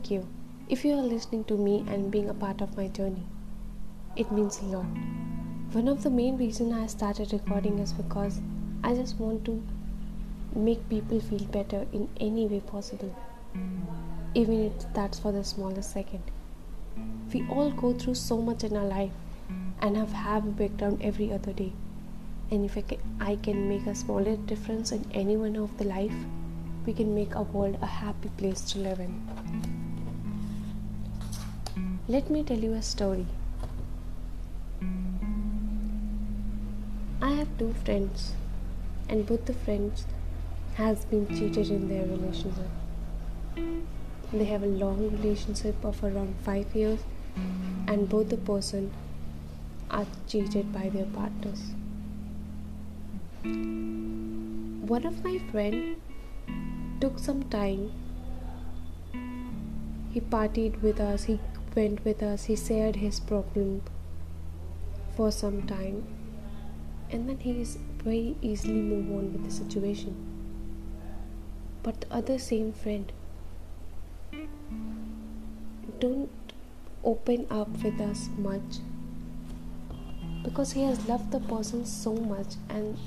thank you if you are listening to me and being a part of my journey. It means a lot. One of the main reasons I started recording is because I just want to make people feel better in any way possible, even if that's for the smallest second. We all go through so much in our life and have have a breakdown every other day. And if I can, I can make a smaller difference in any one of the life, we can make our world a happy place to live in. Let me tell you a story. I have two friends, and both the friends has been cheated in their relationship. They have a long relationship of around five years, and both the person are cheated by their partners. One of my friend took some time. He partied with us, he went with us, he shared his problem for some time, and then he is very easily move on with the situation. But the other same friend don't open up with us much. Because he has loved the person so much and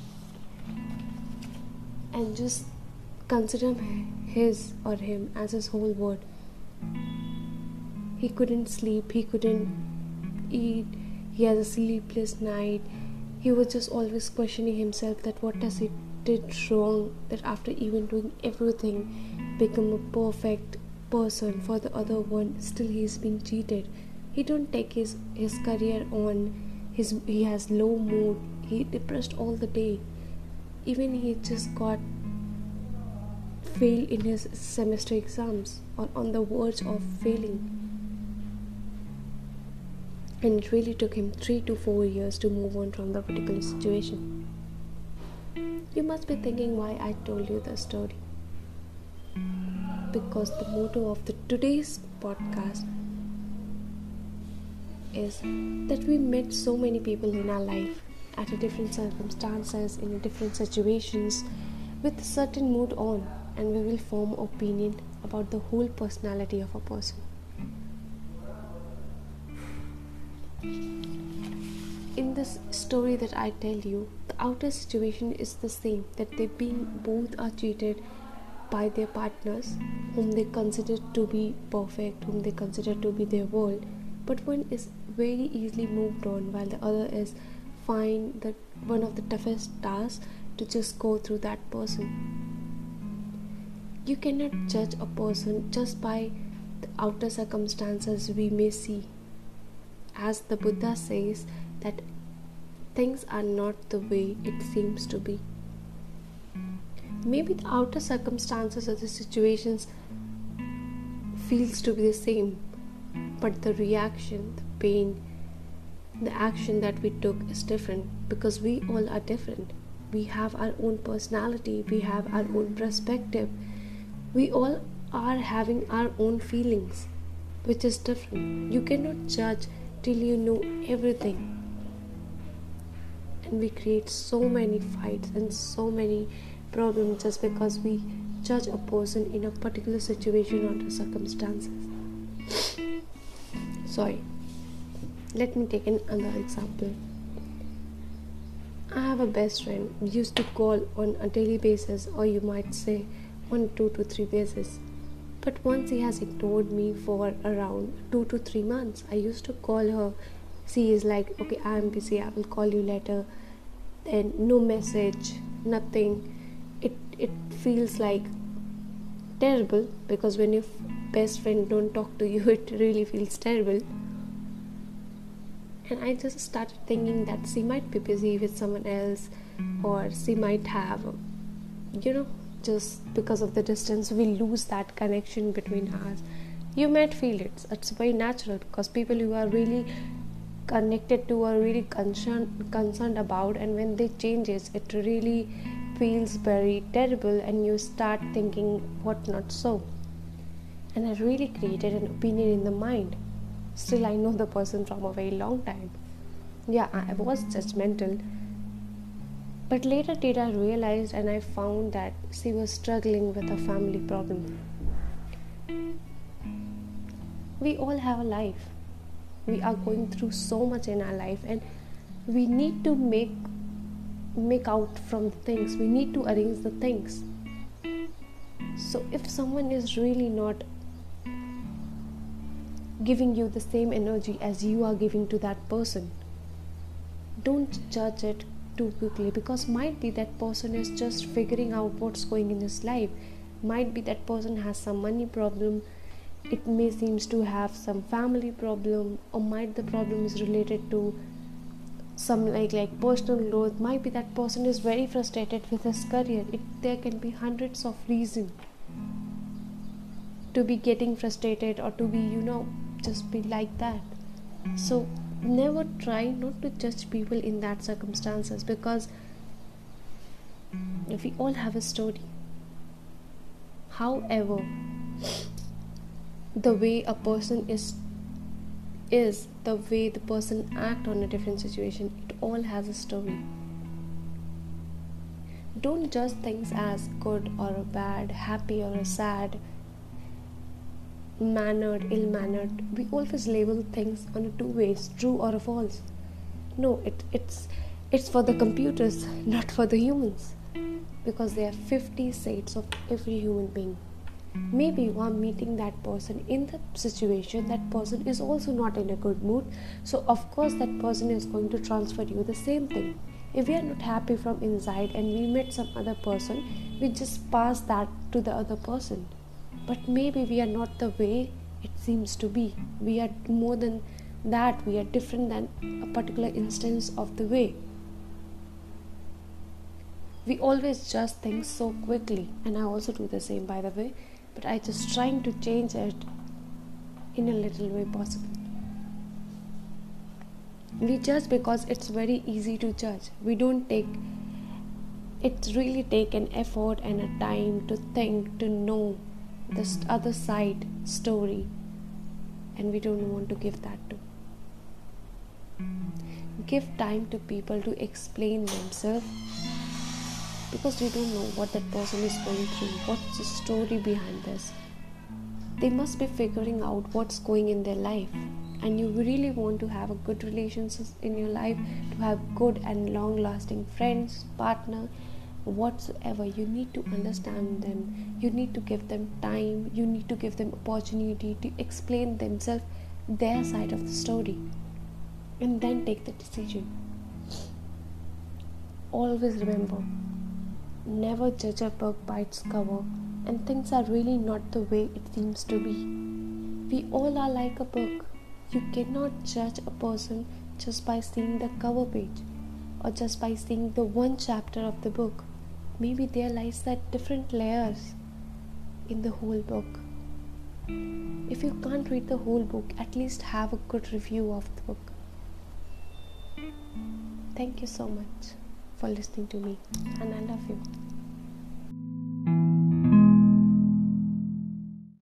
and just consider his or him as his whole world he couldn't sleep he couldn't eat. He has a sleepless night. He was just always questioning himself that what does he did wrong that after even doing everything become a perfect person for the other one still he's being cheated. He don't take his his career on. His he has low mood. He depressed all the day. Even he just got failed in his semester exams or on the verge of failing and it really took him 3 to 4 years to move on from the particular situation. You must be thinking why i told you the story. Because the motto of the today's podcast is that we met so many people in our life at a different circumstances in different situations with a certain mood on and we will form opinion about the whole personality of a person in this story that i tell you the outer situation is the same that they being both are treated by their partners whom they consider to be perfect whom they consider to be their world. But one is very easily moved on while the other is find that one of the toughest tasks to just go through that person. You cannot judge a person just by the outer circumstances we may see as the buddha says that things are not the way it seems to be. Maybe the outer circumstances of the situations feels to be the same but the reaction the pain the action that we took is different because we all are different. We have our own personality we have our own perspective. We all are having our own feelings which is different. You cannot judge till you know everything. And we create so many fights and so many problems just because we judge a person in a particular situation or circumstances. Sorry. Let me take another example. I have a best friend. Used to call on a daily basis or you might say on two to three basis but once he has ignored me for around two to three months i used to call her. She is like okay i am busy. I will call you later. Then no message nothing. It it feels like terrible because when your best friend don't talk to you it really feels terrible. And i just started thinking that she might be busy with someone else or she might have you know just because of the distance we lose that connection between mm-hmm. us. You might feel it. It's very natural because people who are really connected to or really concerned concerned about and when they changes it really feels very terrible and you start thinking what not so. And i really created an opinion in the mind. Still i know the person from a very long time. Yeah i mm-hmm. was judgmental but later i realized and i found that she was struggling with a family problem. We all have a life. We are going through so much in our life and we need to make make out from things. We need to arrange the things. So if someone is really not giving you the same energy as you are giving to that person don't judge it too quickly because might be that person is just figuring out what's going in his life. Might be that person has some money problem. It may seems to have some family problem or might the problem is related to some like like personal growth. Might be that person is very frustrated with his career. It there can be hundreds of reasons to be getting frustrated or to be you know just be like that so never try not to judge people in that circumstances because we all have a story however the way a person is is the way the person act on a different situation it all has a story. Don't judge things as good or bad happy or sad mannered ill mannered we always label things on a two ways true or a false. No it, it's it's for the computers not for the humans because there are 50 sides of every human being. Maybe you are meeting that person in the situation that person is also not in a good mood so of course that person is going to transfer you the same thing. If we are not happy from inside and we met some other person we just pass that to the other person but maybe we are not the way it seems to be. We are more than that. We are different than a particular instance of the way. We always judge things so quickly. And i also do the same by the way. But I just trying to change it in a little way possible. We judge because it's very easy to judge. We don't take it's really take an effort and a time to think to know the other side story and we don't want to give that to give time to people to explain themselves because we don't know what that person is going through, what's the story behind this. They must be figuring out what's going in their life. And you really want to have a good relationship in your life, to have good and long lasting friends, partner, whatsoever. You need to understand them. You need to give them time. You need to give them opportunity to explain themselves their side of the story. And then take the decision. Always remember Never judge a book by its cover, and things are really not the way it seems to be. We all are like a book. You cannot judge a person just by seeing the cover page or just by seeing the one chapter of the book. Maybe there lies that different layers in the whole book. If you can't read the whole book, at least have a good review of the book. Thank you so much for listening to me, and I love you.